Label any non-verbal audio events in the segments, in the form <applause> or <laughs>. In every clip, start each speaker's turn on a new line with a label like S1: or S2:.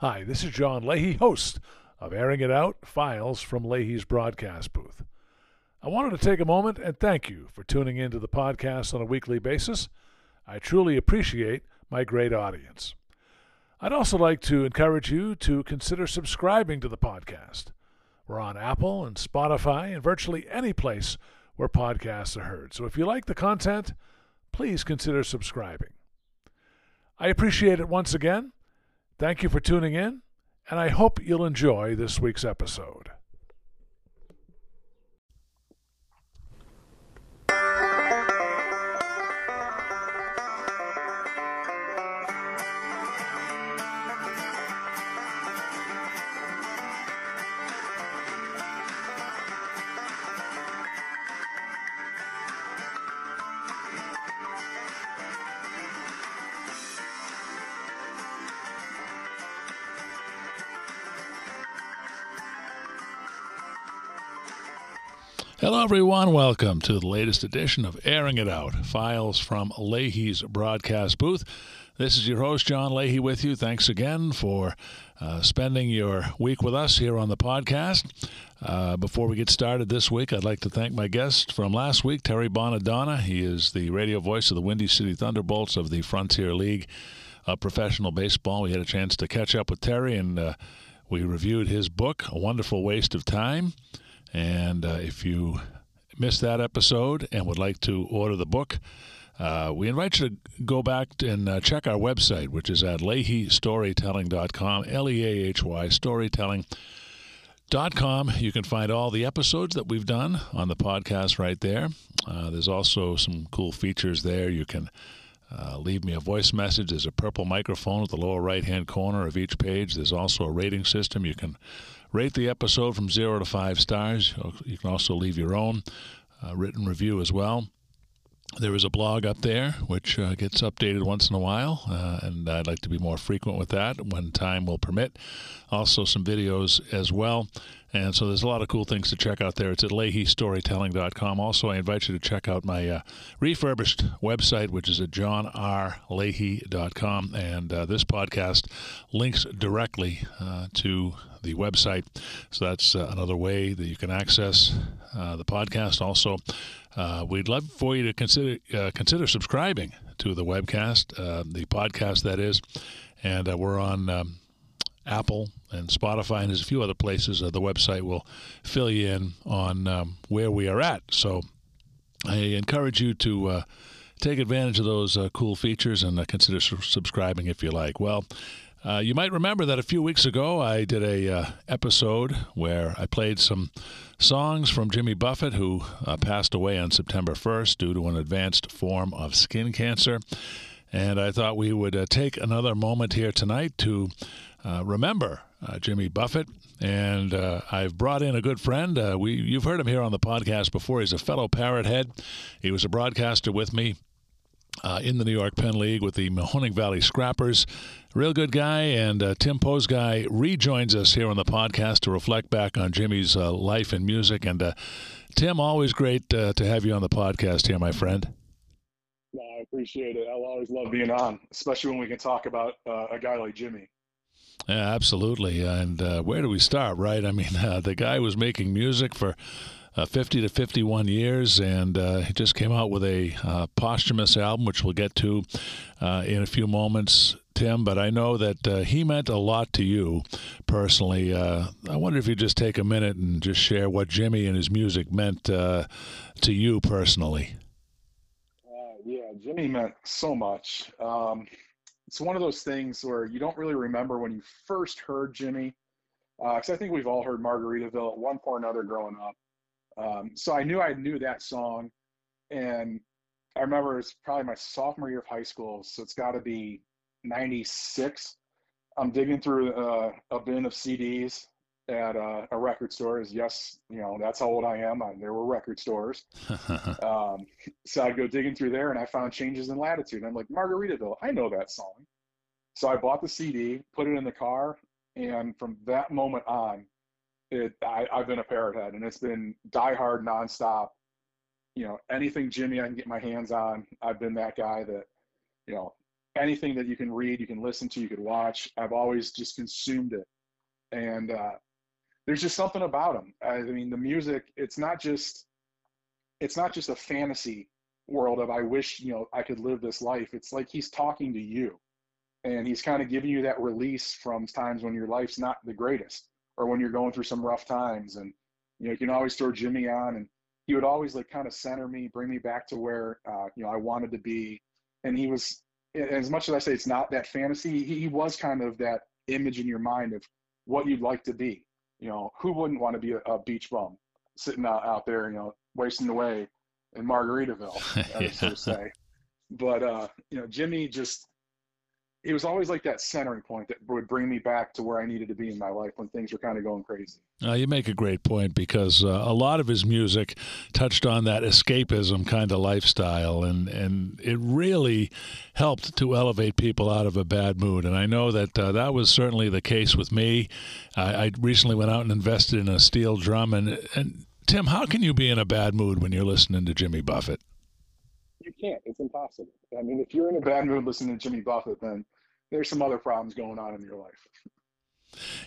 S1: Hi, this is John Leahy, host of Airing It Out Files from Leahy's broadcast booth. I wanted to take a moment and thank you for tuning into the podcast on a weekly basis. I truly appreciate my great audience. I'd also like to encourage you to consider subscribing to the podcast. We're on Apple and Spotify and virtually any place where podcasts are heard. So if you like the content, please consider subscribing. I appreciate it once again. Thank you for tuning in, and I hope you'll enjoy this week's episode. Everyone. Welcome to the latest edition of Airing It Out Files from Leahy's broadcast booth. This is your host, John Leahy, with you. Thanks again for uh, spending your week with us here on the podcast. Uh, before we get started this week, I'd like to thank my guest from last week, Terry Bonadonna. He is the radio voice of the Windy City Thunderbolts of the Frontier League of Professional Baseball. We had a chance to catch up with Terry and uh, we reviewed his book, A Wonderful Waste of Time. And uh, if you missed that episode and would like to order the book, uh, we invite you to go back and uh, check our website, which is at leahystorytelling.com, L E A H Y, storytelling.com. You can find all the episodes that we've done on the podcast right there. Uh, there's also some cool features there. You can uh, leave me a voice message. There's a purple microphone at the lower right hand corner of each page. There's also a rating system. You can rate the episode from zero to five stars. You can also leave your own uh, written review as well. There is a blog up there which uh, gets updated once in a while, uh, and I'd like to be more frequent with that when time will permit. Also, some videos as well. And so there's a lot of cool things to check out there. It's at leahystorytelling.com. Also, I invite you to check out my uh, refurbished website, which is at johnrleahy.com. And uh, this podcast links directly uh, to the website. So that's uh, another way that you can access uh, the podcast. Also, uh, we'd love for you to consider consider subscribing to the webcast, the podcast that is. And we're on um, Apple and Spotify, and there's a few other places. Uh, the website will fill you in on um, where we are at. So I encourage you to uh, take advantage of those uh, cool features and uh, consider su- subscribing if you like. Well, uh, you might remember that a few weeks ago I did a uh, episode where I played some songs from Jimmy Buffett, who passed away on September 1st due to an advanced form of skin cancer. And I thought we would take another moment here tonight to uh, remember uh, Jimmy Buffett. And uh, I've brought in a good friend. Uh, we you've heard him here on the podcast before. He's a fellow Parrot Head. He was a broadcaster with me uh, in the New York Penn League with the Mahoning Valley Scrappers. Real good guy, and uh, Tim Guy rejoins us here on the podcast to reflect back on Jimmy's uh, life and music. And uh, Tim, always great to have you on the podcast here, my friend.
S2: I appreciate it. I'll always love being on, especially when we can talk about a guy like Jimmy.
S1: Yeah, absolutely. And uh, where do we start, right? I mean, <laughs> uh, the guy was making music for uh, 50 to 51 years, and uh, he just came out with a uh, posthumous album, which we'll get to uh, in a few moments, Tim. But I know that he meant a lot to you personally. I wonder if you just take a minute and just share what Jimmy and his music meant to you personally.
S2: Jimmy meant so much. Um, it's one of those things where you don't really remember when you first heard Jimmy, because uh, I think we've all heard Margaritaville at one point or another growing up. Um, so I knew I knew that song, and I remember it's probably my sophomore year of high school, so it's got to be '96. I'm digging through uh, a bin of CDs at uh, a record store. Is yes, you know that's how old I am. I, there were record stores, <laughs> um, so I'd go digging through there, and I found Changes in Latitude. I'm like Margaritaville. I know that song, so I bought the CD, put it in the car, and from that moment on, it I, have been a parrot head, and it's been die hard nonstop. You know, anything Jimmy I can get my hands on, I've been that guy that, you know, anything that you can read, you can listen to, you could watch. I've always just consumed it, and uh, there's just something about him. I mean, the music. It's not just it's not just a fantasy world of I wish you know I could live this life. It's like he's talking to you, and he's kind of giving you that release from times when your life's not the greatest or when you're going through some rough times. And you know you can always throw Jimmy on, and he would always like kind of center me, bring me back to where uh, you know I wanted to be. And he was as much as I say it's not that fantasy, he, he was kind of that image in your mind of what you'd like to be. You know, who wouldn't want to be a, a beach bum sitting out, out there, you know, wasting away in Margaritaville, <laughs> yeah. so to say. But uh, you know, Jimmy just it was always like that centering point that would bring me back to where I needed to be in my life when things were kind of going crazy.
S1: Uh, you make a great point because uh, a lot of his music touched on that escapism kind of lifestyle, and, and it really helped to elevate people out of a bad mood. And I know that uh, that was certainly the case with me. I, I, recently went out and invested in a steel drum, and, and Tim, how can you be in a bad mood when you're listening to Jimmy Buffett?
S2: Can't. It's impossible. I mean, if you're in a bad mood listening to Jimmy Buffett, then there's some other problems going on in your life.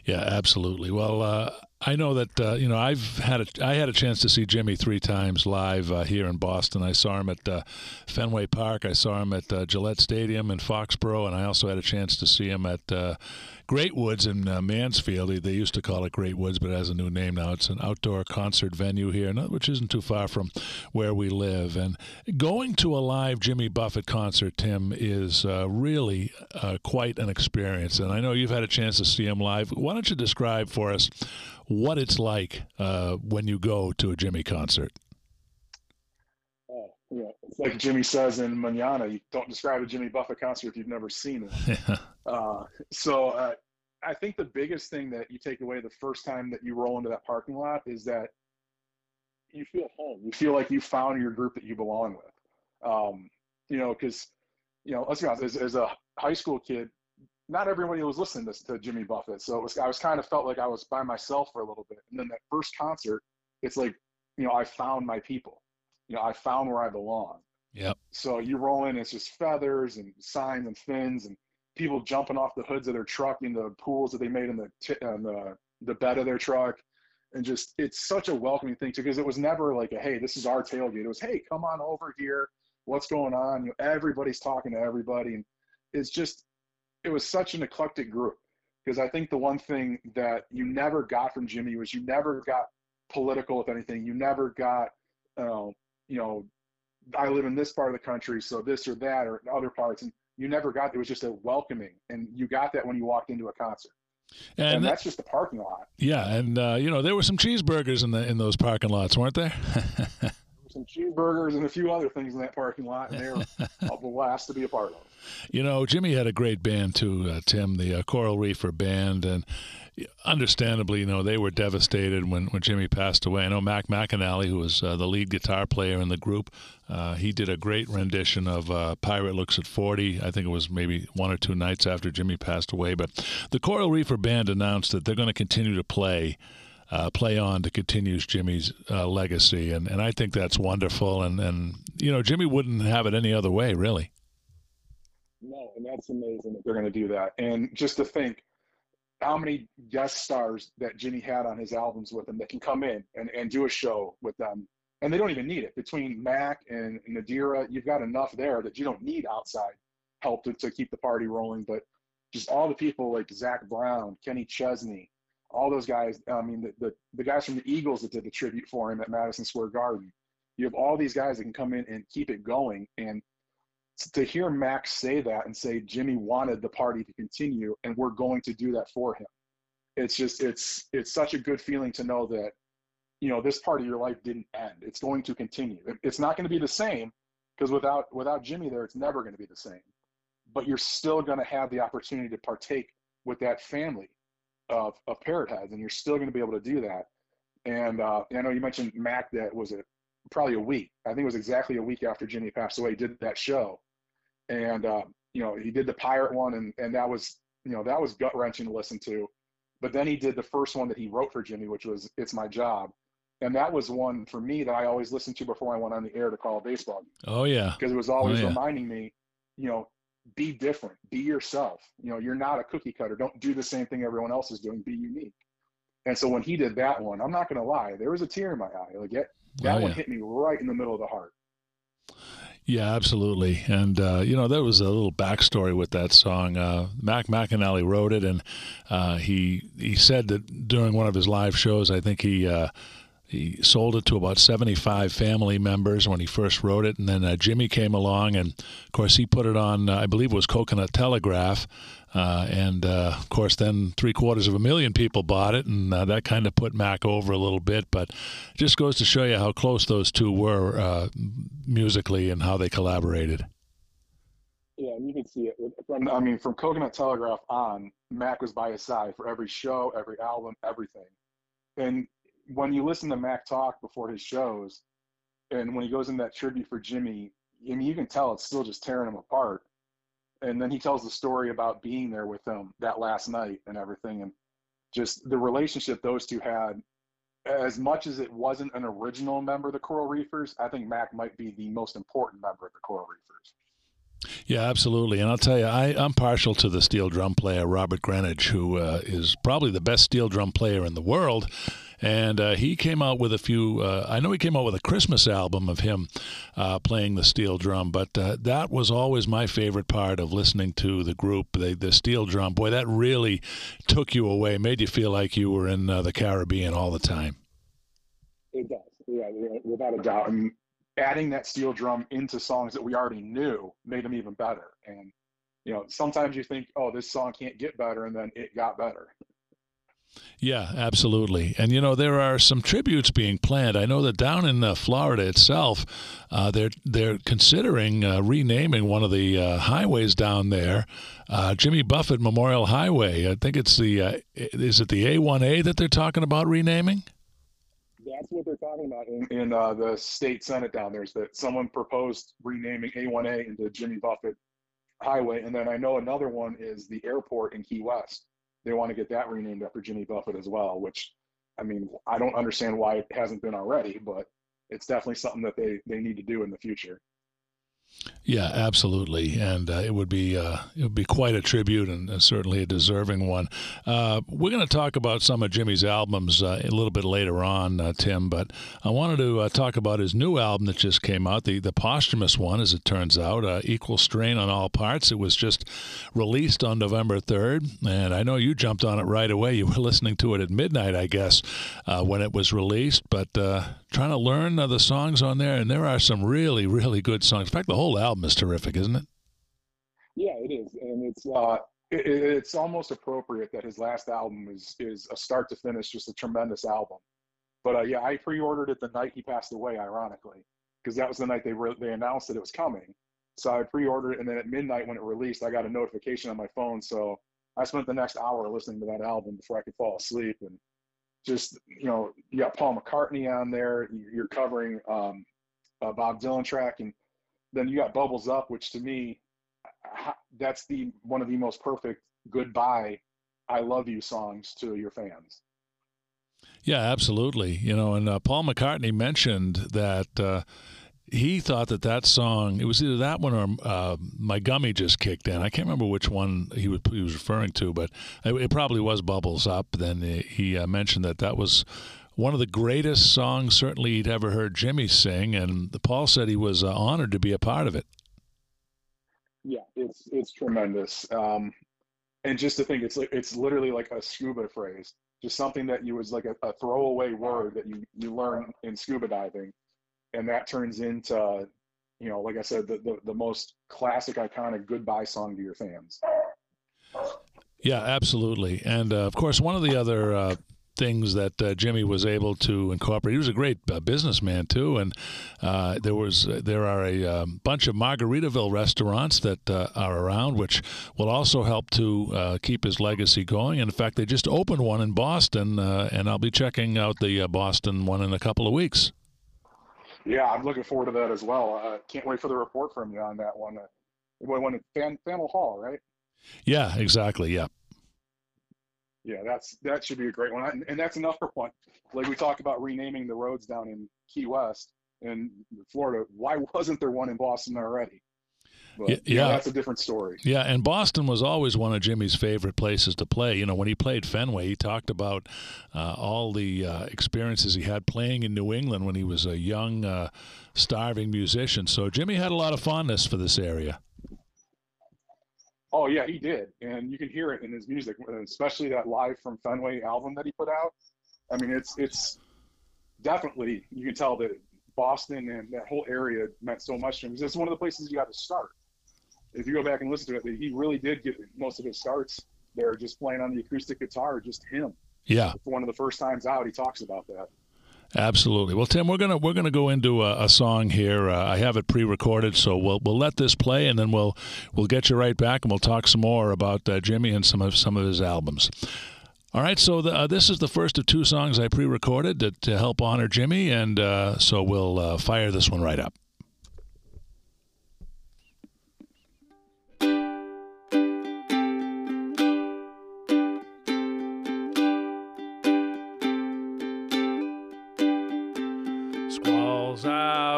S1: Yeah, absolutely. Well, uh, I know that uh, you know I've had a, I had a chance to see Jimmy three times live uh, here in Boston. I saw him at uh, Fenway Park. I saw him at uh, Gillette Stadium in Foxborough, and I also had a chance to see him at uh, Great Woods in uh, Mansfield. They used to call it Great Woods, but it has a new name now. It's an outdoor concert venue here, which isn't too far from where we live. And going to a live Jimmy Buffett concert, Tim, is really quite an experience. And I know you've had a chance to see him live. Why don't you describe for us what it's like uh, when you go to a Jimmy concert?
S2: Yeah, it's like Jimmy says in Manana, you don't describe a Jimmy Buffett concert if you've never seen one. Yeah. <laughs> Uh, so uh, I think the biggest thing that you take away the first time that you roll into that parking lot is that you feel home. You feel like you found your group that you belong with. Um, you know, because you know, let's be honest, as, as, a high school kid, not everybody was listening to, to Jimmy Buffett. So it was, I was kind of felt like I was by myself for a little bit. And then that first concert, it's like, you know, I found my people you know, I found where I belong.
S1: Yep.
S2: So you roll in, it's just feathers and signs and fins and people jumping off the hoods of their truck in the pools that they made in the t- on the the bed of their truck, and just it's such a welcoming thing too because it was never like a hey this is our tailgate. It was hey come on over here, what's going on? You know, everybody's talking to everybody, and it's just it was such an eclectic group because I think the one thing that you never got from Jimmy was you never got political with anything. You never got uh, you know, I live in this part of the country, so this or that or other parts, and you never got. It was just a welcoming, and you got that when you walked into a concert. And, and that's just the parking lot.
S1: Yeah, and uh, you know there were some cheeseburgers in the in those parking lots, weren't there? <laughs>
S2: some cheeseburgers and a few other things in that parking lot, and they're <laughs> a blast to be a part of.
S1: You know, Jimmy had a great band too, uh, Tim, the uh, Coral Reefer Band, and understandably, you know, they were devastated when, when Jimmy passed away. I know Mac McAnally, who was uh, the lead guitar player in the group, uh, he did a great rendition of uh, Pirate Looks at 40. I think it was maybe one or two nights after Jimmy passed away. But the Coral Reefer Band announced that they're going to continue to play. Uh, play on to continue Jimmy's uh, legacy, and, and I think that's wonderful. And, and you know, Jimmy wouldn't have it any other way, really.
S2: No, and that's amazing that they're going to do that. And just to think, how many guest stars that Jimmy had on his albums with him that can come in and, and do a show with them. And they don't even need it. Between Mac and Nadirah, you've got enough there that you don't need outside help to, to keep the party rolling. But just all the people like Zac Brown, Kenny Chesney, all those guys. I mean, the, the, the guys from the Eagles that did the tribute for him at Madison Square Garden. You have all these guys that can come in and keep it going. And to hear Max say that and say Jimmy wanted the party to continue and we're going to do that for him. It's just it's it's such a good feeling to know that you know this part of your life didn't end. It's going to continue. It's not going to be the same because without without Jimmy there it's never going to be the same. But you're still going to have the opportunity to partake with that family of of parrot heads and you're still going to be able to do that. And uh, I know you mentioned Mac that was it probably a week. I think it was exactly a week after Jimmy passed away. He Did that show, and uh, you know he did the pirate one, and and that was you know that was gut wrenching to listen to. But then he did the first one that he wrote for Jimmy, which was "It's My Job," and that was one for me that I always listened to before I went on the air to call a baseball game.
S1: Oh yeah,
S2: because it was always oh, yeah. reminding me, you know, be different, be yourself. You know, you're not a cookie cutter. Don't do the same thing everyone else is doing. Be unique. And so when he did that one, I'm not gonna lie, there was a tear in my eye. Like it, that oh, one hit me right in the middle of the heart.
S1: Yeah, absolutely. And, uh, you know, there was a little backstory with that song. Uh, Mac McAnally wrote it, and uh, he he said that during one of his live shows, I think he uh, he sold it to about 75 family members when he first wrote it. And then uh, Jimmy came along, and of course, he put it on, uh, I believe it was Coconut Telegraph. Uh, and uh, of course, then three quarters of a million people bought it, and uh, that kind of put Mac over a little bit. But just goes to show you how close those two were uh, musically and how they collaborated.
S2: Yeah, and you can see it. From, I mean, from Coconut Telegraph on, Mac was by his side for every show, every album, everything. And when you listen to Mac talk before his shows, and when he goes in that tribute for Jimmy, I mean, you can tell it's still just tearing him apart. And then he tells the story about being there with him that last night and everything, and just the relationship those two had. As much as it wasn't an original member of the Coral Reefers, I think Mac might be the most important member of the Coral Reefers.
S1: Yeah, absolutely. And I'll tell you, I, I'm partial to the steel drum player, Robert Greenidge, who uh, is probably the best steel drum player in the world and uh, he came out with a few. Uh, I know he came out with a Christmas album of him uh, playing the steel drum, but uh, that was always my favorite part of listening to the group. The, the steel drum, boy, that really took you away, made you feel like you were in uh, the Caribbean all the time.
S2: It does, yeah, without a doubt. And adding that steel drum into songs that we already knew made them even better. And you know, sometimes you think, oh, this song can't get better, and then it got better.
S1: Yeah, absolutely. And you know there are some tributes being planned. I know that down in uh, Florida itself, uh, they're they're considering uh, renaming one of the uh, highways down there, uh, Jimmy Buffett Memorial Highway. I think it's the uh, is it the A1A that they're talking about renaming?
S2: That's what they're talking about in, in the state senate down there. Is that someone proposed renaming A1A into Jimmy Buffett Highway, and then I know another one is the airport in Key West they want to get that renamed after Jimmy Buffett as well, which I mean, I don't understand why it hasn't been already, but it's definitely something that they, they need to do in the future.
S1: Yeah, absolutely, and uh, it would be uh, it would be quite a tribute and, and certainly a deserving one. Uh, we're going to talk about some of Jimmy's albums uh, a little bit later on, uh, Tim. But I wanted to uh, talk about his new album that just came out, the the posthumous one, as it turns out, "Equal Strain on All Parts." It was just released on November third, and I know you jumped on it right away. You were listening to it at midnight, I guess, when it was released. But trying to learn the songs on there, and there are some really, really good songs. In fact, the whole album is terrific, isn't it?
S2: Yeah, it is, and it's uh, it, it's almost appropriate that his last album is is a start to finish, just a tremendous album. But uh, yeah, I pre-ordered it the night he passed away, ironically, because that was the night they re- they announced that it was coming. So I pre-ordered it, and then at midnight when it released, I got a notification on my phone. So I spent the next hour listening to that album before I could fall asleep, and just you know, you got Paul McCartney on there. You're covering um, a Bob Dylan track, and then you got Bubbles Up, which to me, that's the one of the most perfect goodbye, I love you songs to your fans.
S1: Yeah, absolutely. You know, and uh, Paul McCartney mentioned that. Uh, he thought that that song it was either that one or uh, my gummy just kicked in i can't remember which one he was, he was referring to but it, probably was bubbles up then he uh, mentioned that that was one of the greatest songs certainly he'd ever heard jimmy sing and paul said he was uh, honored to be a part of it.
S2: Yeah it's it's tremendous. Um, and just to think it's it's literally like a scuba phrase just something that you was like a, a throwaway word that you you learn in scuba diving. And that turns into you know like i said the, the, the most classic iconic goodbye song to your fans.
S1: Yeah absolutely. And uh, of course one of the other uh, things that uh, Jimmy was able to incorporate. He was a great uh, businessman too, and uh, there was uh, there are a um, bunch of Margaritaville restaurants that uh, are around, which will also help to uh, keep his legacy going. And in fact, they just opened one in Boston, and I'll be checking out the Boston one in a couple of weeks.
S2: Yeah, I'm looking forward to that as well. Uh, can't wait for the report from you on that one. Uh, when Fan, Faneuil Hall, right?
S1: Yeah, exactly. Yeah.
S2: Yeah, that's that should be a great one, and that's enough <laughs> for one. Like we talk about renaming the roads down in Key West in Florida. Why wasn't there one in Boston already? But, yeah, know, that's a different story.
S3: Yeah, and Boston was always one of Jimmy's favorite places to play. You know, when he played Fenway, he talked about uh, all the uh, experiences he had playing in New England when he was a young, uh, starving musician. So Jimmy had a lot of fondness for this area.
S2: Oh yeah, he did, and you can hear it in his music, especially that live from Fenway album that he put out. I mean, it's it's definitely you can tell that Boston and that whole area meant so much to him it's one of the places you got to start. If you go back and listen to it, he really did get most of his starts there just playing on the acoustic guitar, just him.
S3: Yeah.
S2: For one of the first times out, he talks about that.
S3: Absolutely. Well, Tim, we're gonna we're gonna go into a, a song here. Uh, I have it pre-recorded, so we'll we'll let this play, and then we'll we'll get you right back, and we'll talk some more about uh, Jimmy and some of some of his albums. All right, so the, uh, this is the first of two songs I pre-recorded to, to help honor Jimmy, and uh, so we'll uh, fire this one right up.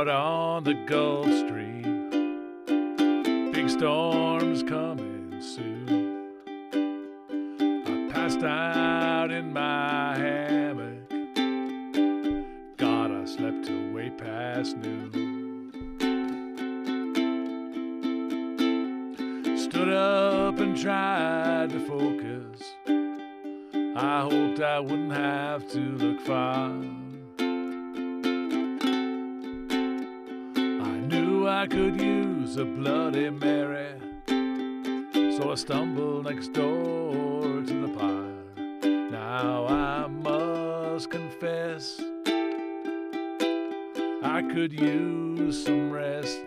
S3: Out on the Gulf Stream, big storms coming soon. I passed out in my hammock. God, I slept till way past noon. Stood up and tried to focus. I hoped I wouldn't have to look far. Knew I could use a Bloody Mary, so I stumbled next door to the park. Now I must confess, I could use some rest.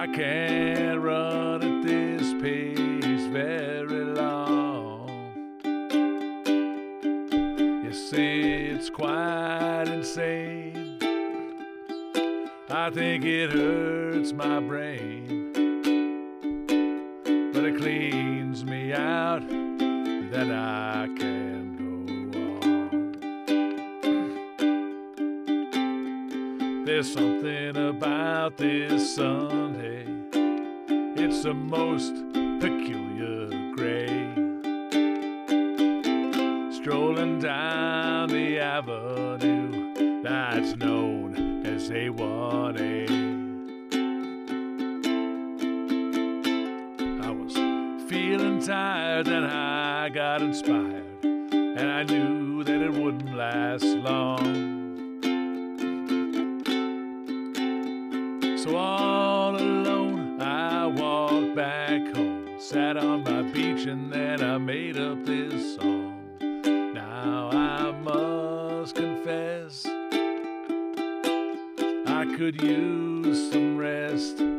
S3: I can't run at this pace very long. You see, it's quite insane. I think it hurts my brain, but it cleans me out that I can go on. There's something about this Sunday, it's the most peculiar gray. Strolling down the avenue that's known as A1A. feeling tired and I got inspired, and I knew that it wouldn't last long. So all alone, I walked back home, sat on my beach, and then I made up this song. Could use some rest.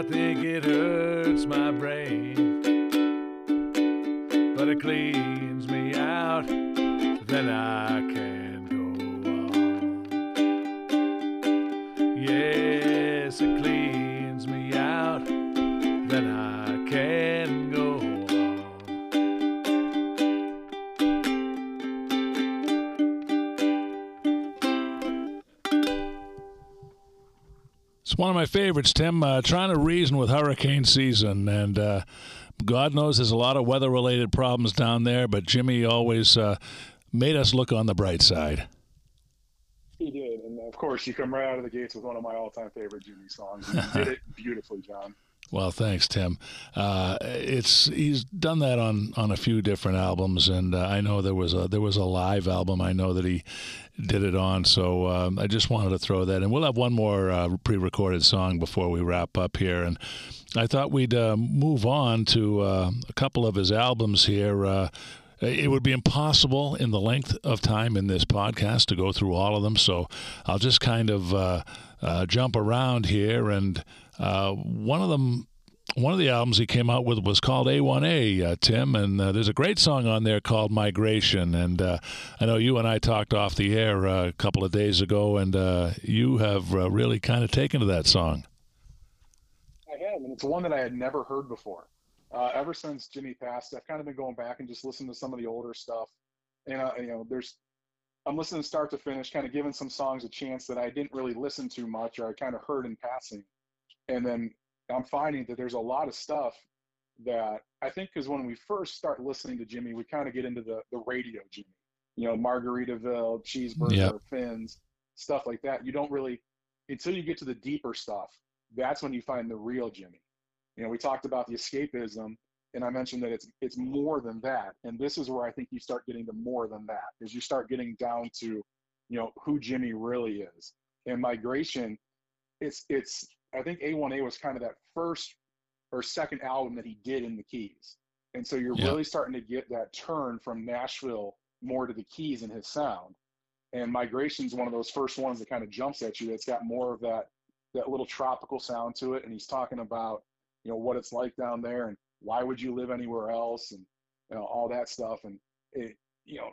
S3: I think it hurts my brain, but it cleans me out. Then I
S1: one of my favorites, Tim. Uh, trying to reason with hurricane season, and uh, God knows there's a lot of weather-related problems down there, but Jimmy always uh, made us look on the bright side.
S2: He did, and of course, you come right out of the gates with one of my all-time favorite Jimmy songs. You did it beautifully, John.
S1: Well, thanks, Tim. Uh, it's he's done that on, on a few different albums, and uh, I know there was a there was a live album. I know that he did it on. So um, I just wanted to throw that in. We'll have one more uh, pre-recorded song before we wrap up here, and I thought we'd uh, move on to uh, a couple of his albums here. Uh, it would be impossible in the length of time in this podcast to go through all of them. So I'll just kind of jump around here and. Uh, one of them, one of the albums he came out with was called A1A, uh, Tim, and uh, there's a great song on there called Migration. And uh, I know you and I talked off the air uh, a couple of days ago, and uh, you have really kind of taken to that song.
S2: I have, and it's one that I had never heard before. ever since Jimmy passed, I've kind of been going back and just listening to some of the older stuff. And you know, there's I'm listening start to finish, kind of giving some songs a chance that I didn't really listen to much or I kind of heard in passing. And then I'm finding that there's a lot of stuff that I think because when we first start listening to Jimmy, we kind of get into the, the radio Jimmy, you know, Margaritaville, cheeseburger, yep. fins, stuff like that. You don't really, until you get to the deeper stuff, that's when you find the real Jimmy. You know, we talked about the escapism, and I mentioned that it's it's more than that. And this is where I think you start getting to more than that, is you start getting down to, you know, who Jimmy really is. And migration, it's it's I think A1A was kind of that first or second album that he did in the Keys. And so you're yeah. really starting to get that turn from Nashville more to the Keys in his sound. And Migration's one of those first ones that kind of jumps at you. It's got more of that that little tropical sound to it. And he's talking about, you know, what it's like down there and why would you live anywhere else and you know, all that stuff. And it, you know,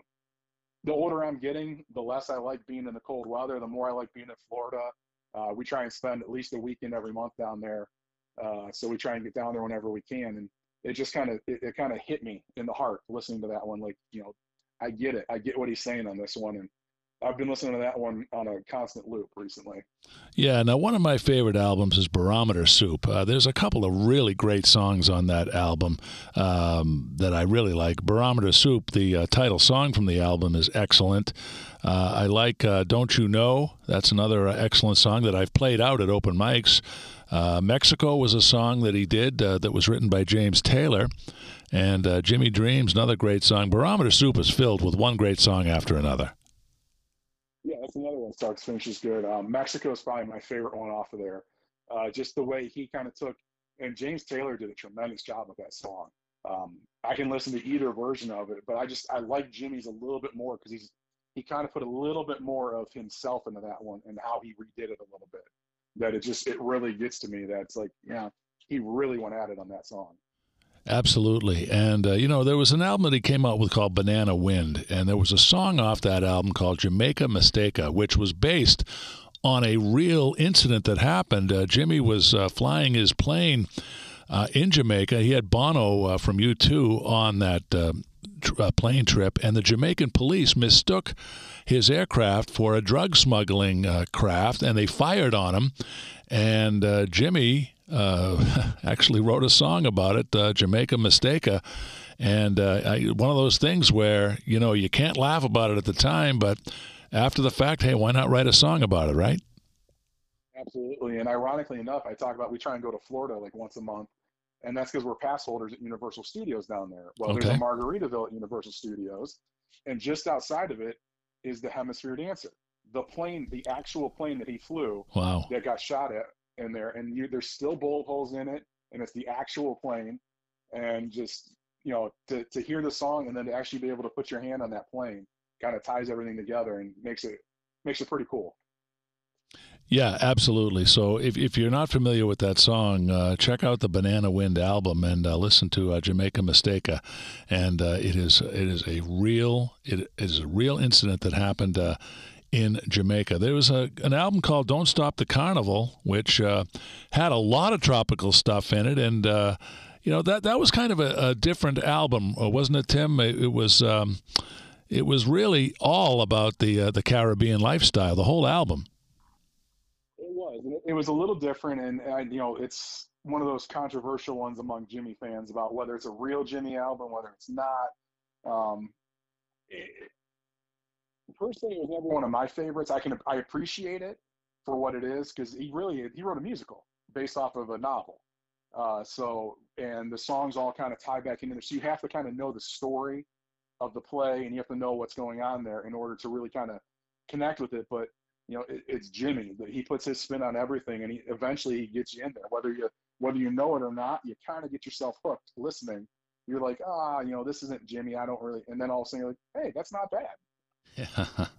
S2: the older I'm getting, the less I like being in the cold weather, the more I like being in Florida. Uh, we try and spend at least a weekend every month down there. Uh, so we try and get down there whenever we can. And it just kind of, it, it kind of hit me in the heart listening to that one. Like, you know, I get it. I get what he's saying on this one. And I've been listening to that one on a constant loop recently.
S1: Yeah, now one of my favorite albums is Barometer Soup. Uh, there's a couple of really great songs on that album um, that I really like. Barometer Soup, the uh, title song from the album, is excellent. Uh, I like uh, Don't You Know? That's another uh, excellent song that I've played out at open mics. Uh, Mexico was a song that he did that was written by James Taylor. And Jimmy Dreams, another great song. Barometer Soup is filled with one great song after another.
S2: Another one. Starts finishes good. Um, Mexico is probably my favorite one off of there. Uh, just the way he kind of took, and James Taylor did a tremendous job with that song. Um, I can listen to either version of it, but I just I like Jimmy's a little bit more because he's he kind of put a little bit more of himself into that one and how he redid it a little bit. That it just it really gets to me. That's like yeah, he really went at it on that song.
S1: Absolutely. And, uh, you know, there was an album that he came out with called Banana Wind, and there was a song off that album called Jamaica Mistaica which was based on a real incident that happened. Uh, Jimmy was uh, flying his plane uh, in Jamaica. He had Bono uh, from U2 on that uh, tr- plane trip, and the Jamaican police mistook his aircraft for a drug smuggling craft, and they fired on him. And Jimmy uh, <laughs> actually wrote a song about it, uh, Jamaica Mistaica And uh, I, one of those things where, you know, you can't laugh about it at the time, but after the fact, hey, why not write a song about it, right?
S2: Absolutely. And ironically enough, I talk about we try and go to Florida like once a month. And that's because we're pass holders at Universal Studios down there. Well, okay. there's a Margaritaville at Universal Studios. And just outside of it is the Hemisphere Dancer. The plane, the actual plane that he flew
S1: wow.
S2: that got shot at in there, and you, there's still bullet holes in it, and it's the actual plane, and just you know to to hear the song and then to actually be able to put your hand on that plane kind of ties everything together and makes it makes it pretty cool.
S1: Yeah, absolutely. So if, if you're not familiar with that song, uh, check out the Banana Wind album and uh, listen to uh, Jamaica Mistake. and uh, it is it is a real it is a real incident that happened uh, in Jamaica. There was a, an album called Don't Stop the Carnival, which uh, had a lot of tropical stuff in it. And, uh, you know that that was kind of a, a different album, uh, wasn't it, Tim? It, it was. Um, it was really all about the uh, the Caribbean lifestyle, the whole album.
S2: It was. It was a little different, and, and you know, it's one of those controversial ones among Jimmy fans about whether it's a real Jimmy album, whether it's not. Um, personally, it was never one of my favorites. I can I appreciate it for what it is because he really he wrote a musical based off of a novel. Uh, so and the songs all kind of tie back into there. So you have to kind of know the story of the play and you have to know what's going on there in order to really kind of connect with it. But you know, it, it's Jimmy that he puts his spin on everything, and he eventually he gets you in there, whether you whether you know it or not. You kind of get yourself hooked listening. You're like, ah, you know, this isn't Jimmy. I don't really. And then all of a sudden, you're like, hey, that's not bad.
S1: Yeah. <laughs>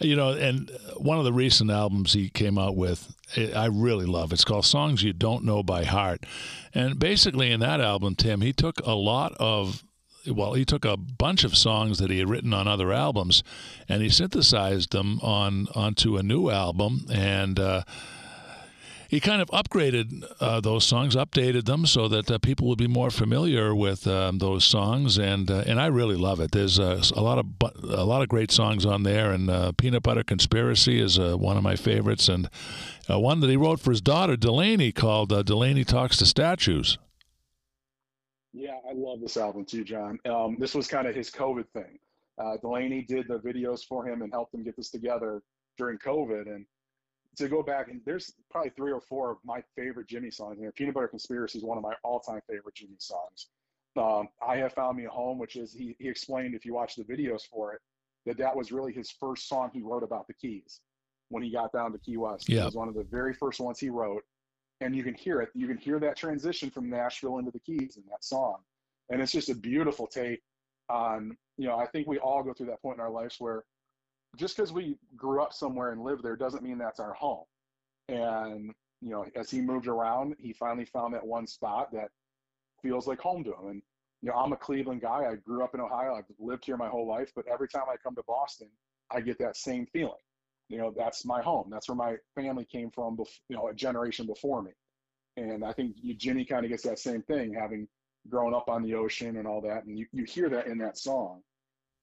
S1: You know, and one of the recent albums he came out with, I really love. It's called Songs You Don't Know by Heart. And basically, in that album, Tim, he took a lot of well, he took a bunch of songs that he had written on other albums, and he synthesized them on onto a new album, and uh, he kind of upgraded uh, those songs, updated them so that uh, people would be more familiar with um, those songs, and uh, and I really love it. There's a lot of a lot of great songs on there, and uh, Peanut Butter Conspiracy is uh, one of my favorites, and one that he wrote for his daughter Delaney called Delaney Talks to Statues.
S2: Yeah, I love this album too, John. Um, this was kind of his COVID thing. Uh, Delaney did the videos for him and helped him get this together during COVID. And to go back, and there's probably three or four of my favorite Jimmy songs. You know, Peanut Butter Conspiracy is one of my all-time favorite Jimmy songs. Um, I have found me a home, which is he, he explained if you watch the videos for it that that was really his first song he wrote about the Keys when he got down to Key West. Yeah. It was one of the very first ones he wrote and you can hear it. You can hear that transition from Nashville into the Keys in that song, and it's just a beautiful take on. You know, I think we all go through that point in our lives where just because we grew up somewhere and lived there doesn't mean that's our home. And you know, as he moved around, he finally found that one spot that feels like home to him. And you know, I'm a Cleveland guy. I grew up in Ohio. I've lived here my whole life, but every time I come to Boston, I get that same feeling you know that's my home that's where my family came from you know a generation before me and i think jimmy kind of gets that same thing having grown up on the ocean and all that and you, you hear that in that song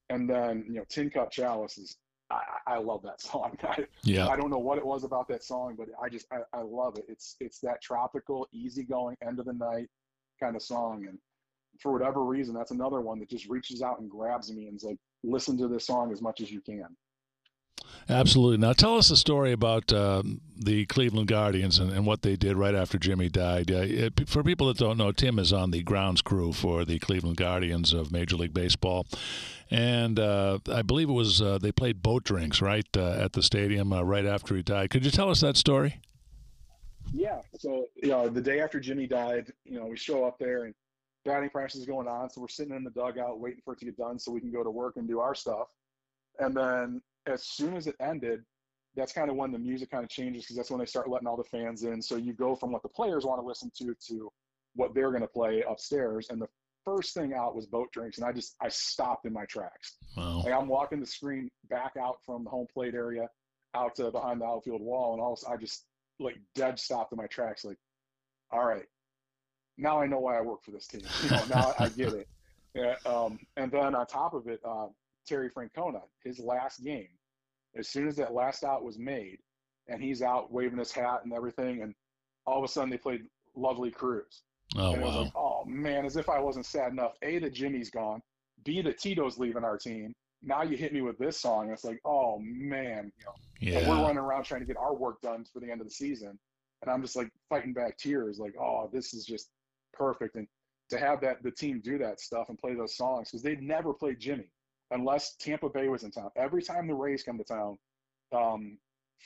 S2: and then you know tin cup chalice is i, I love that song. <laughs> I, yeah. I don't know what it was about that song but i just I, I love it. It's it's that tropical easygoing end of the night kind of song. And for whatever reason that's another one that just reaches out and grabs me and is like listen to this song as much as you can
S1: Absolutely. Now, tell us a story about uh, the Cleveland Guardians and, and, what they did right after Jimmy died. Uh, it, for people that don't know, Tim is on the grounds crew for the Cleveland Guardians of Major League Baseball. And uh, I believe it was uh, they played boat drinks, right, uh, at the stadium uh, right after he died. Could you tell us that story?
S2: Yeah. So, you know, the day after Jimmy died, you know, we show up there and batting practice is going on. So we're sitting in the dugout waiting for it to get done so we can go to work and do our stuff. And then as soon as it ended, that's kind of when the music kind of changes because that's when they start letting all the fans in. So you go from what the players want to listen to to what they're going to play upstairs. And the first thing out was boat drinks, and I just I stopped in my tracks. Wow. Like I'm walking the screen back out from the home plate area out to behind the outfield wall, and all I just like dead stopped in my tracks. Like, all right, now I know why I work for this team. You know, now I get it. <laughs> Yeah, um, and then on top of it, uh, Terry Francona, his last game. As soon as that last out was made, and he's out waving his hat and everything, and all of a sudden they played "Lovely Cruise."
S1: Oh
S2: and wow! Like, oh man, as if I wasn't sad enough. A that Jimmy's gone. B that Tito's leaving our team. Now you hit me with this song. And It's like, oh man, you know, yeah. we're running around trying to get our work done for the end of the season, and I'm just like fighting back tears, like, oh, this is just perfect. And to have that the team do that stuff and play those songs because they'd never played Jimmy unless Tampa Bay was in town. Every time the Rays come to town, um,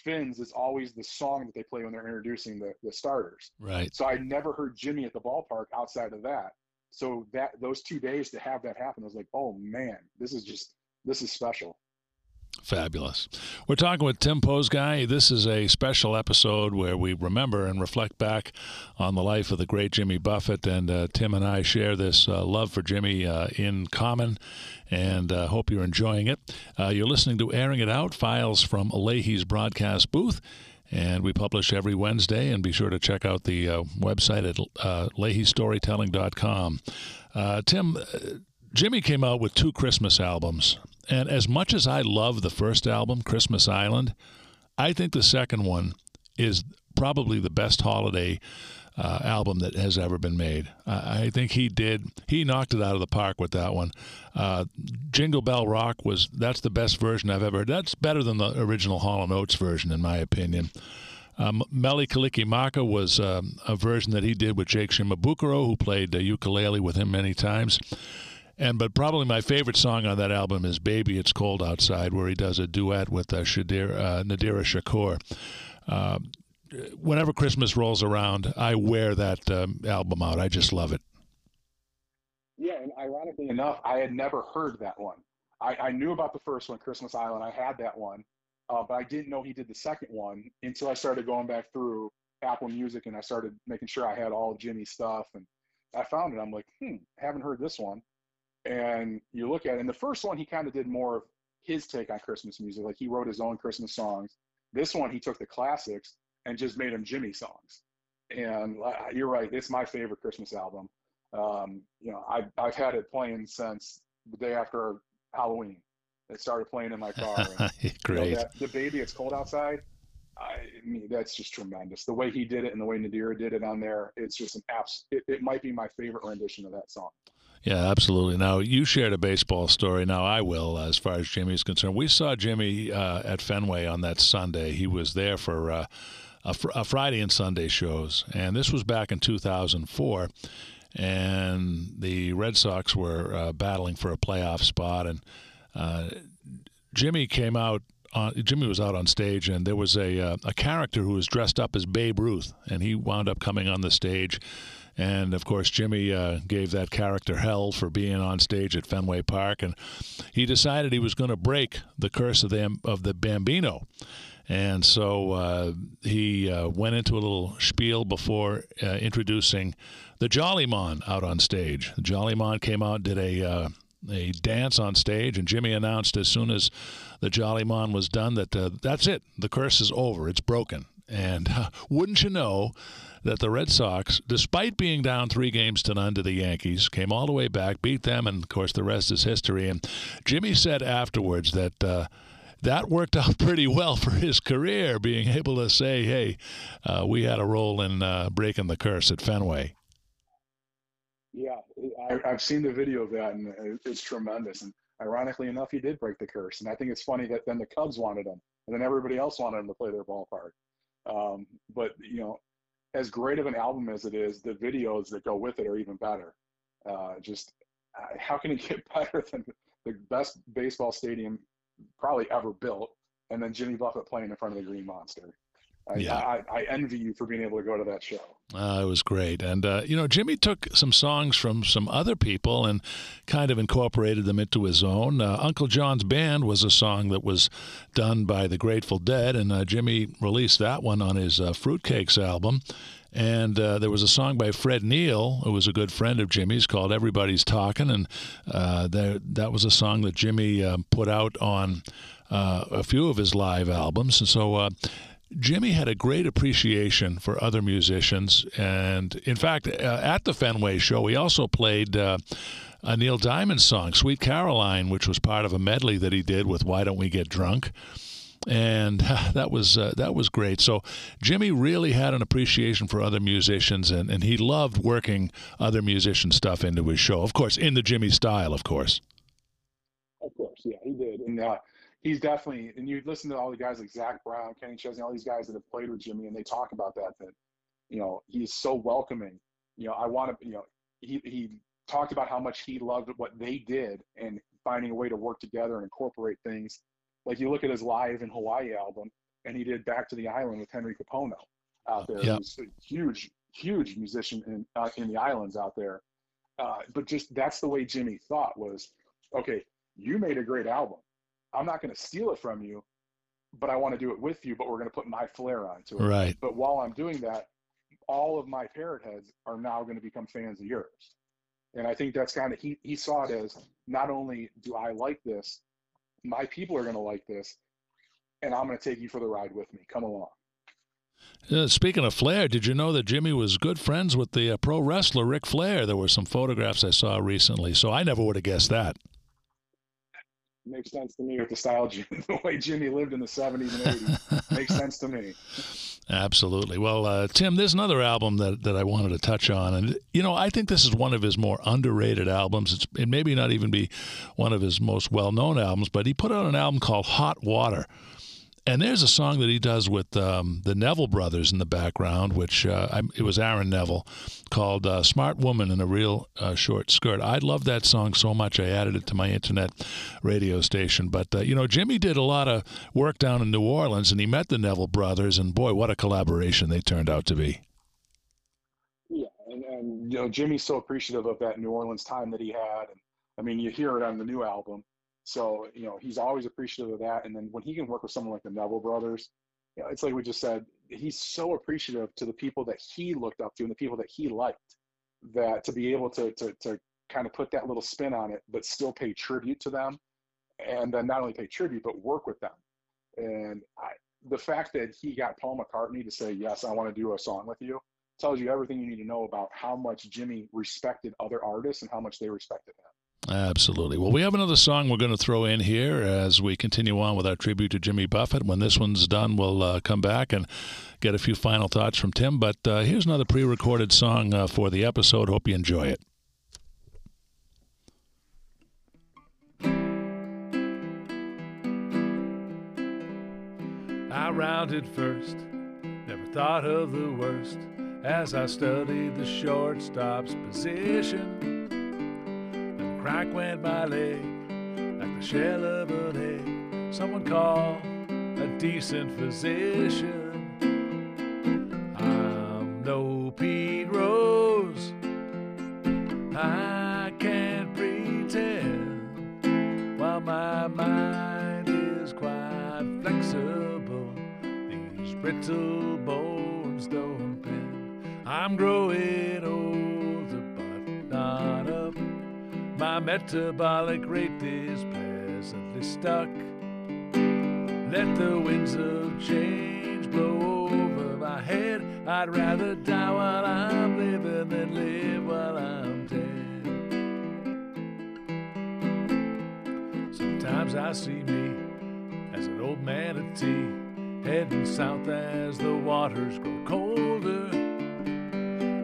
S2: Fins is always the song that they play when they're introducing the, the starters.
S1: Right.
S2: So I never heard Jimmy at the ballpark outside of that. So that those two days to have that happen, I was like, oh man, this is just this is special.
S1: Fabulous. We're talking with Tim Poszgai. This is a special episode where we remember and reflect back on the life of the great Jimmy Buffett. And uh, Tim and I share this uh, love for Jimmy uh, in common and uh, hope you're enjoying it. Uh, you're listening to Airing It Out, files from Leahy's broadcast booth. And we publish every Wednesday, and be sure to check out the uh, website at uh, LeahyStorytelling.com. Tim, Jimmy came out with two Christmas albums. And as much as I love the first album, Christmas Island, I think the second one is probably the best holiday uh, album that has ever been made. Uh, I think he did. He knocked it out of the park with that one. Uh, Jingle Bell Rock was that's the best version I've ever heard. That's better than the original Hall & Oates version, in my opinion. Um, Mele Kalikimaka was um, a version that he did with Jake Shimabukuro, who played ukulele with him many times. And but probably my favorite song on that album is "Baby It's Cold Outside," where he does a duet with uh, Shadir, uh, Nadirah Shakur. Uh, whenever Christmas rolls around, I wear that um, album out. I just love it.
S2: Yeah, and ironically enough, I had never heard that one. I, I knew about the first one, Christmas Island. I had that one, uh, but I didn't know he did the second one until I started going back through Apple Music and I started making sure I had all Jimmy's stuff. And I found it. I'm like, hmm, haven't heard this one. And you look at it, and the first one, he kind of did more of his take on Christmas music. Like he wrote his own Christmas songs. This one, he took the classics and just made them Jimmy songs. And uh, you're right, it's my favorite Christmas album. Um, you know, I've, I've had it playing since the day after Halloween. It started playing in my <laughs> car.
S1: And, Great.
S2: You know, that, the baby, it's cold outside. I, I, mean, that's just tremendous. The way he did it and the way Nadirah did it on there, it's just an apps. It, it might be my favorite rendition of that song.
S1: Yeah, absolutely. Now you shared a baseball story. Now I will, as far as Jimmy is concerned. We saw Jimmy uh, at Fenway on that Sunday. He was there for. Uh, a, fr- a Friday and Sunday shows, and this was back in 2004 and the Red Sox were uh, battling for a playoff spot, and uh, Jimmy came out. On, Jimmy was out on stage, and there was a uh, a character who was dressed up as Babe Ruth, and he wound up coming on the stage. And of course, Jimmy uh, gave that character hell for being on stage at Fenway Park, and he decided he was going to break the curse of the of the Bambino. And so uh, he uh, went into a little spiel before uh, introducing the Jolly Mon out on stage. The Jolly Mon came out, did a uh, a dance on stage, and Jimmy announced as soon as the Jolly Mon was done that uh, that's it, the curse is over, it's broken. And <laughs> wouldn't you know that the Red Sox, despite being down three games to none to the Yankees, came all the way back, beat them, and of course the rest is history. And Jimmy said afterwards that uh, that worked <laughs> out pretty well for his career, being able to say, "Hey, uh, we had a role in uh, breaking the curse at Fenway."
S2: Yeah, I, have seen the video of that, and it's tremendous. And ironically enough, he did break the curse. And I think it's funny that then the Cubs wanted him, and then everybody else wanted him to play their ballpark. Um, but you know, as great of an album as it is, the videos that go with it are even better. Uh, just uh, how can it get <laughs> better than the best baseball stadium probably ever built, and then Jimmy Buffett playing in front of the Green Monster. I, yeah. I, I, envy you for being able to go to that show.
S1: Uh, it was great. And, uh, you know, Jimmy took some songs from some other people and kind of incorporated them into his own. Uh, Uncle John's Band was a song that was done by the Grateful Dead, and uh, Jimmy released that one on his uh, Fruitcakes album. And uh, there was a song by Fred Neil, who was a good friend of Jimmy's, called "Everybody's Talking," and uh, there, that was a song that Jimmy uh, put out on uh, a few of his live albums. And so uh, Jimmy had a great appreciation for other musicians, and in fact, uh, at the Fenway show, he also played. a Neil Diamond song, Sweet Caroline, which was part of a medley that he did with Why Don't We Get Drunk and <laughs> that was uh, that was great. So Jimmy really had an appreciation for other musicians, and, and he loved working other musician stuff into his show. Of course, in the Jimmy style, of course.
S2: Of course, yeah, he did, and uh, he's definitely. And you listen to all the guys like Zac Brown, Kenny Chesney, all these guys that have played with Jimmy, and they talk about that. That you know he's so welcoming. You know, I want to. You know, he he talked about how much he loved what they did and finding a way to work together and incorporate things like you look at his live in Hawaii album, and he did Back to the Island with Henry Kapono out there.
S1: Yeah.
S2: He's a huge, huge musician in uh, in the islands out there. Uh, but just that's the way Jimmy thought was, okay, you made a great album. I'm not going to steal it from you, but I want to do it with you. But we're going to put my flair onto it.
S1: Right.
S2: But while I'm doing that, all of my parrot heads are now going to become fans of yours. And I think that's kind of he he saw it as not only do I like this, my people are going to like this, and I'm going to take you for the ride with me. Come along.
S3: Uh, speaking of Flair, did you know that Jimmy was good friends with the uh, pro wrestler Ric Flair? There were some photographs I saw recently, so I never would have guessed that.
S2: Makes sense to me with the style, <laughs> the way Jimmy lived in the 70s and 80s. Makes sense to me.
S3: Absolutely. Well, uh, Tim, there's another album that, that I wanted to touch on. And, you know, I think this is one of his more underrated albums. It's, it may not even be one of his most well known albums, but he put out an album called Hot Water. And there's a song that he does with um, the Neville brothers in the background, which uh, it was Aaron Neville, called uh, "Smart Woman in a Real uh, Short Skirt." I love that song so much. I added it to my internet radio station. But uh, you know, Jimmy did a lot of work down in New Orleans, and he met the Neville brothers, and boy, what a collaboration they turned out to be.
S2: Yeah, and, and you know, Jimmy's so appreciative of that New Orleans time that he had, and I mean, you hear it on the new album so, you know, he's always appreciative of that. And then when he can work with someone like the Neville brothers, you know, it's like we just said, he's so appreciative to the people that he looked up to and the people that he liked that to be able to, to, to kind of put that little spin on it, but still pay tribute to them. And then not only pay tribute, but work with them. And I, the fact that he got Paul McCartney to say, yes, I want to do a song with you tells you everything you need to know about how much Jimmy respected other artists and how much they respected him.
S3: Absolutely. Well, we have another song we're going to throw in here as we continue on with our tribute to Jimmy Buffett. When this one's done, we'll uh, come back and get a few final thoughts from Tim. But uh, here's another pre recorded song uh, for the episode. Hope you enjoy it. I rounded first, never thought of the worst as I studied the shortstop's position crack went my leg like the shell of an egg. Someone call a decent physician. I'm no Pete Rose. I can't pretend while my mind is quite flexible. These brittle bones don't bend. I'm growing old my metabolic rate is pleasantly stuck. Let the winds of change blow over my head. I'd rather die while I'm living than live while I'm dead. Sometimes I see me as an old manatee heading south as the waters grow colder.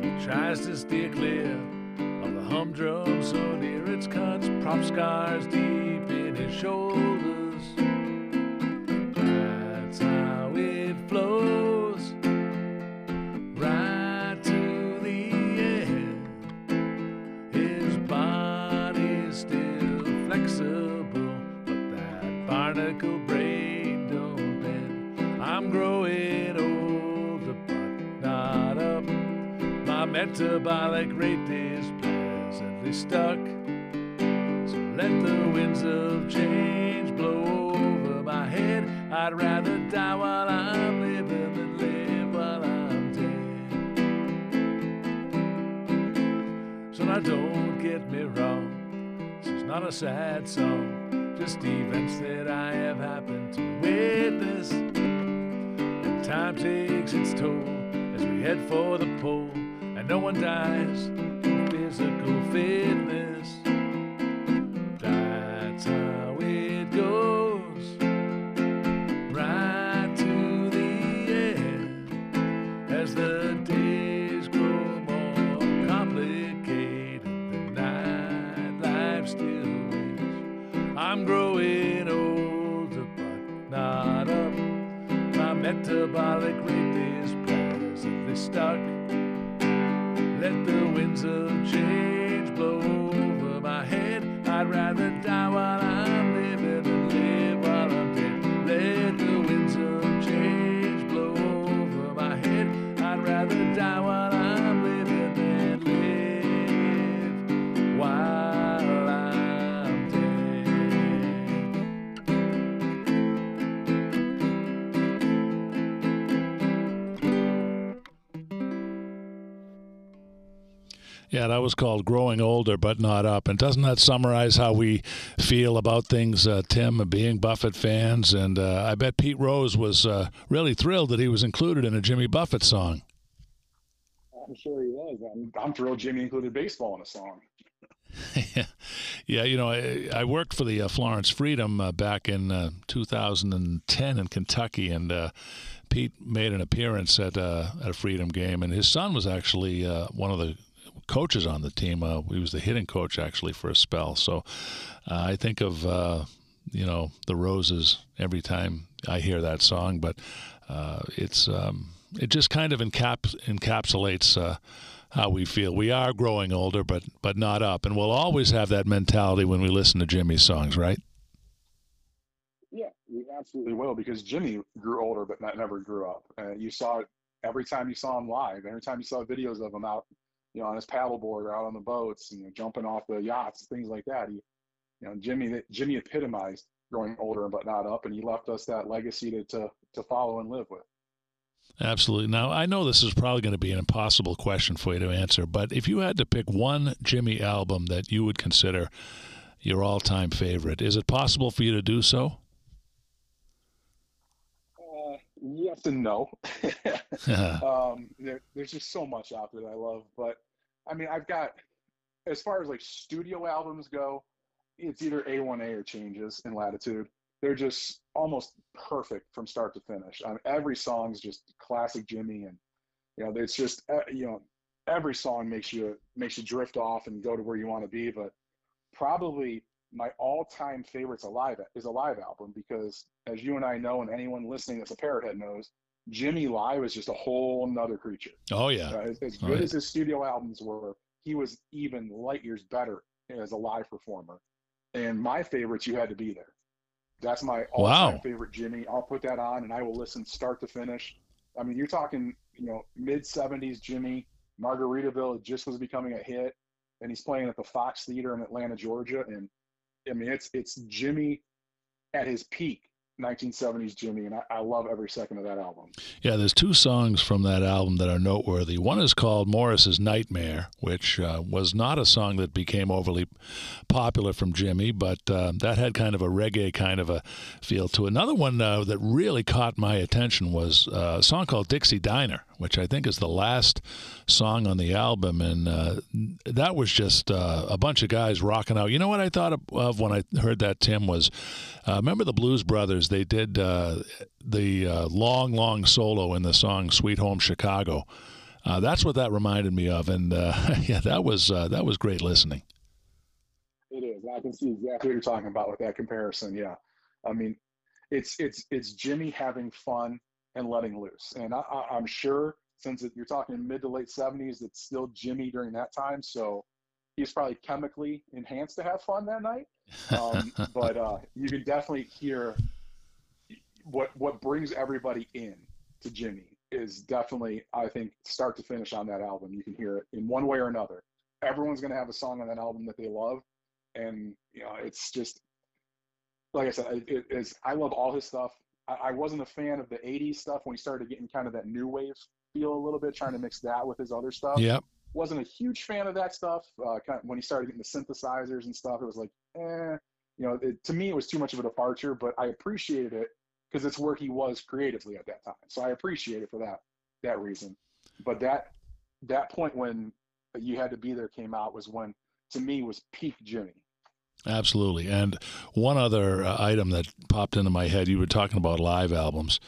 S3: He tries to steer clear humdrum so near its cuts, prop scars deep in his shoulders. That's how it flows, right to the end. His body's still flexible, but that barnacle brain don't bend. I'm growing older, but not up. My metabolic rate is stuck. So let the winds of change blow over my head. I'd rather die while I'm living than live while I'm dead. So now don't get me wrong, this is not a sad song, just events that I have happened to witness. And time takes its toll as we head for the pole, and no one dies physical fitness. That's how it goes. Right to the end. As the days grow more complicated, the night life still waits. I'm growing older, but not up. My metabolic rate is pleasantly stuck. Let the winds of change blow over my head. I'd rather die while I'm living than live while I'm dead. Let the winds of change blow over my head. I'd rather die while
S1: Yeah, that was called Growing Older But Not Up. And doesn't that summarize how we feel about things, uh, Tim, being Buffett fans? And uh, I bet Pete Rose was uh, really thrilled that he was included in a Jimmy Buffett song.
S2: I'm sure he was. I'm, I'm thrilled Jimmy included baseball in a song. <laughs>
S1: yeah, you know, I, I worked for the uh, Florence Freedom uh, back in uh, 2010 in Kentucky, and uh, Pete made an appearance at uh, at a Freedom game, and his son was actually uh, one of the coaches on the team. he was the hitting coach actually for a spell. So I think of you know the Roses every time I hear that song, but it's um, it just kind of encap- encapsulates uh, how we feel. We are growing older, but but not up, and we'll always have that mentality when we listen to Jimmy's songs, right?
S2: Yeah, we absolutely will because Jimmy grew older, but not, never grew up. Uh, you saw it every time you saw him live. Every time you saw videos of him out, you know, on his paddleboard or out on the boats, and you know, jumping off the yachts, things like that. He, you know, Jimmy Jimmy epitomized growing older but not up, and he left us that legacy to to, to follow and live with.
S1: Absolutely. Now, I know this is probably going to be an impossible question for you to answer, but if you had to pick one Jimmy album that you would consider your all time favorite, is it possible for you to do so?
S2: Uh, yes and no. <laughs> um, there, there's just so much out there that I love, but I mean, I've got, as far as like studio albums go, it's either A1A or Changes in Latitude they're just almost perfect from start to finish. I mean, every song's just classic Jimmy, and you know, it's just uh, you know, every song makes you makes you drift off and go to where you want to be. But probably my all-time favorites alive is a live album because, as you and I know, and anyone listening that's a Parrothead knows, Jimmy live is just a whole nother creature.
S1: Oh yeah,
S2: uh, as, as, good as his studio albums were, he was even light years better as a live performer. And my favorites, you had to be there. That's my all-time wow. favorite Jimmy. I'll put that on and I will listen start to finish. I mean, you're talking, you know, mid '70s Jimmy. Margaritaville just was becoming a hit, and he's playing at the Fox Theater in Atlanta, Georgia. And I mean, it's it's Jimmy at his peak 1970s Jimmy, and I, I, love every second of that album.
S1: Yeah, there's two songs from that album that are noteworthy. One is called Morris's Nightmare, which uh, was not a song that became overly popular from Jimmy, but uh, that had kind of a reggae kind of a feel to it. Another one uh, that really caught my attention was uh, a song called Dixie Diner, which I think is the last song on the album, and uh, that was just uh, a bunch of guys rocking out. You know what I thought of when I heard that, Tim, was remember the Blues Brothers? They did uh, the uh, long, long solo in the song "Sweet Home Chicago." Uh, that's what that reminded me of, and uh, <laughs> yeah, that was uh, that was great listening.
S2: It is. I can see exactly what you're talking about with that comparison. Yeah, I mean, it's it's it's Jimmy having fun and letting loose, and I, am sure since you're talking mid to late 70s, it's still Jimmy during that time, so he's probably chemically enhanced to have fun that night. <laughs> Um, but uh, you can definitely hear what what brings everybody in to Jimmy is definitely I think start to finish on that album. You can hear it in one way or another. Everyone's going to have a song on that album that they love, and you know it's just like I said, it is. I love all his stuff. I, I wasn't a fan of the '80s stuff when he started getting kind of that new wave feel a little bit, trying to mix that with his other stuff.
S1: Yep.
S2: Wasn't a huge fan of that stuff. Uh, kind of when he started getting the synthesizers and stuff, it was like, eh. You know, it, to me, it was too much of a departure, but I appreciated it because it's where he was creatively at that time. So I appreciate it for that that reason. But that that point when you had to be there came out was when to me was peak Jimmy.
S1: Absolutely. And one other uh, item that popped into my head, you were talking about live albums.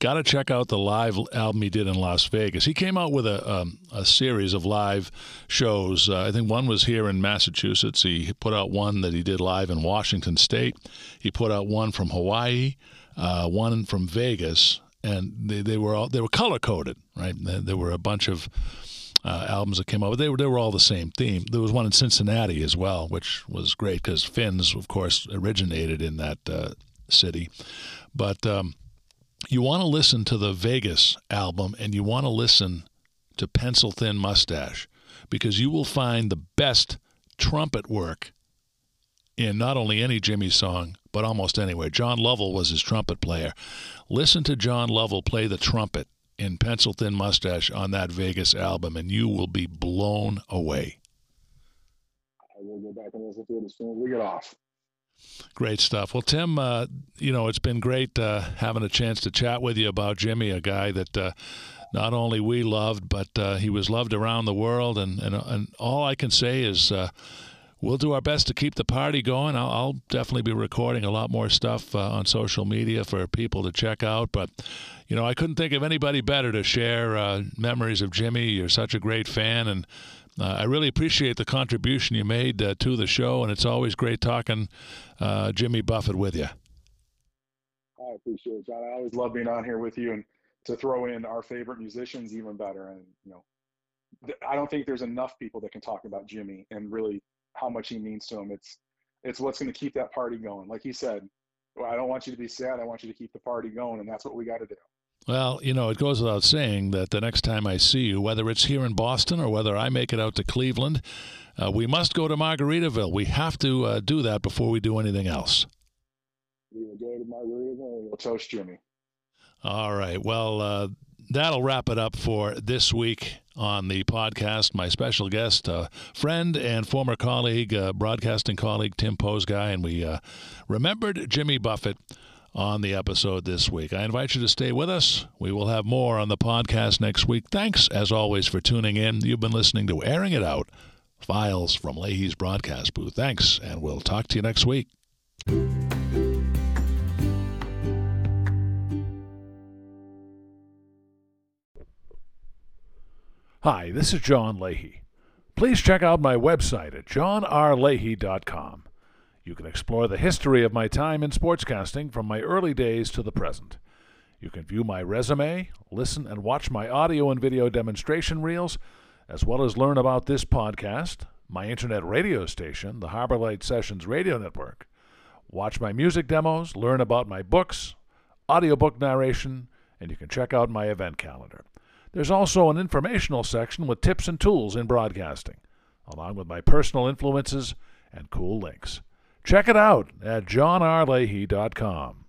S1: Got to check out the live album he did in Las Vegas. He came out with a, um, a series of live shows. Uh, I think one was here in Massachusetts. He put out one that he did live in Washington State. He put out one from Hawaii uh, one from Vegas, and they, they were all they were color coded, right? There were a bunch of uh, albums that came out, but they were they were all the same theme. There was one in Cincinnati as well, which was great because Fins, of course, originated in that uh, city. But um, you want to listen to the Vegas album, and you want to listen to Pencil Thin Mustache because you will find the best trumpet work in not only any Jimmy song, but almost anywhere. John Lovell was his trumpet player. Listen to John Lovell play the trumpet in Pencil Thin Mustache on that Vegas album, and you will be blown away.
S2: we'll go back and listen to it as soon as we get off.
S1: Great stuff. Well, Tim, uh, you know, it's been great uh, having a chance to chat with you about Jimmy, a guy that uh, not only we loved, but uh, he was loved around the world. And, and, and all I can say is uh, we'll do our best to keep the party going. I'll, I'll definitely be recording a lot more stuff uh, on social media for people to check out. But, you know, I couldn't think of anybody better to share memories of Jimmy. You're such a great fan. And uh, I really appreciate the contribution you made uh, to the show, and it's always great talking uh, Jimmy Buffett with you.
S2: I appreciate it, John. I always love being on here with you, and to throw in our favorite musicians, even better. And you know, I don't think there's enough people that can talk about Jimmy and really how much he means to him. It's it's what's going to keep that party going. Like he said, well, I don't want you to be sad. I want you to keep the party going, and that's what we got to do.
S1: Well, you know, it goes without saying that the next time I see you, whether it's here in Boston or whether I make it out to Cleveland, uh, we must go to Margaritaville. We have to uh, do that before we do anything else.
S2: We will go to Margaritaville and we'll toast Jimmy.
S1: All right. Well, uh, that'll wrap it up for this week on the podcast. My special guest, uh, friend and former colleague, uh, broadcasting colleague Tim Poszgai, and we uh, remembered Jimmy Buffett on the episode this week. I invite you to stay with us. We will have more on the podcast next week. Thanks, as always, for tuning in. You've been listening to Airing It Out, files from Leahy's broadcast booth. Thanks, and we'll talk to you next week. Hi, this is John Leahy. Please check out my website at johnrleahy.com. You can explore the history of my time in sportscasting from my early days to the present. You can view my resume, listen and watch my audio and video demonstration reels, as well as learn about this podcast, my internet radio station, the Harbor Light Sessions Radio Network. Watch my music demos, learn about my books, audiobook narration, and you can check out my event calendar. There's also an informational section with tips and tools in broadcasting, along with my personal influences and cool links. Check it out at johnrleahy.com.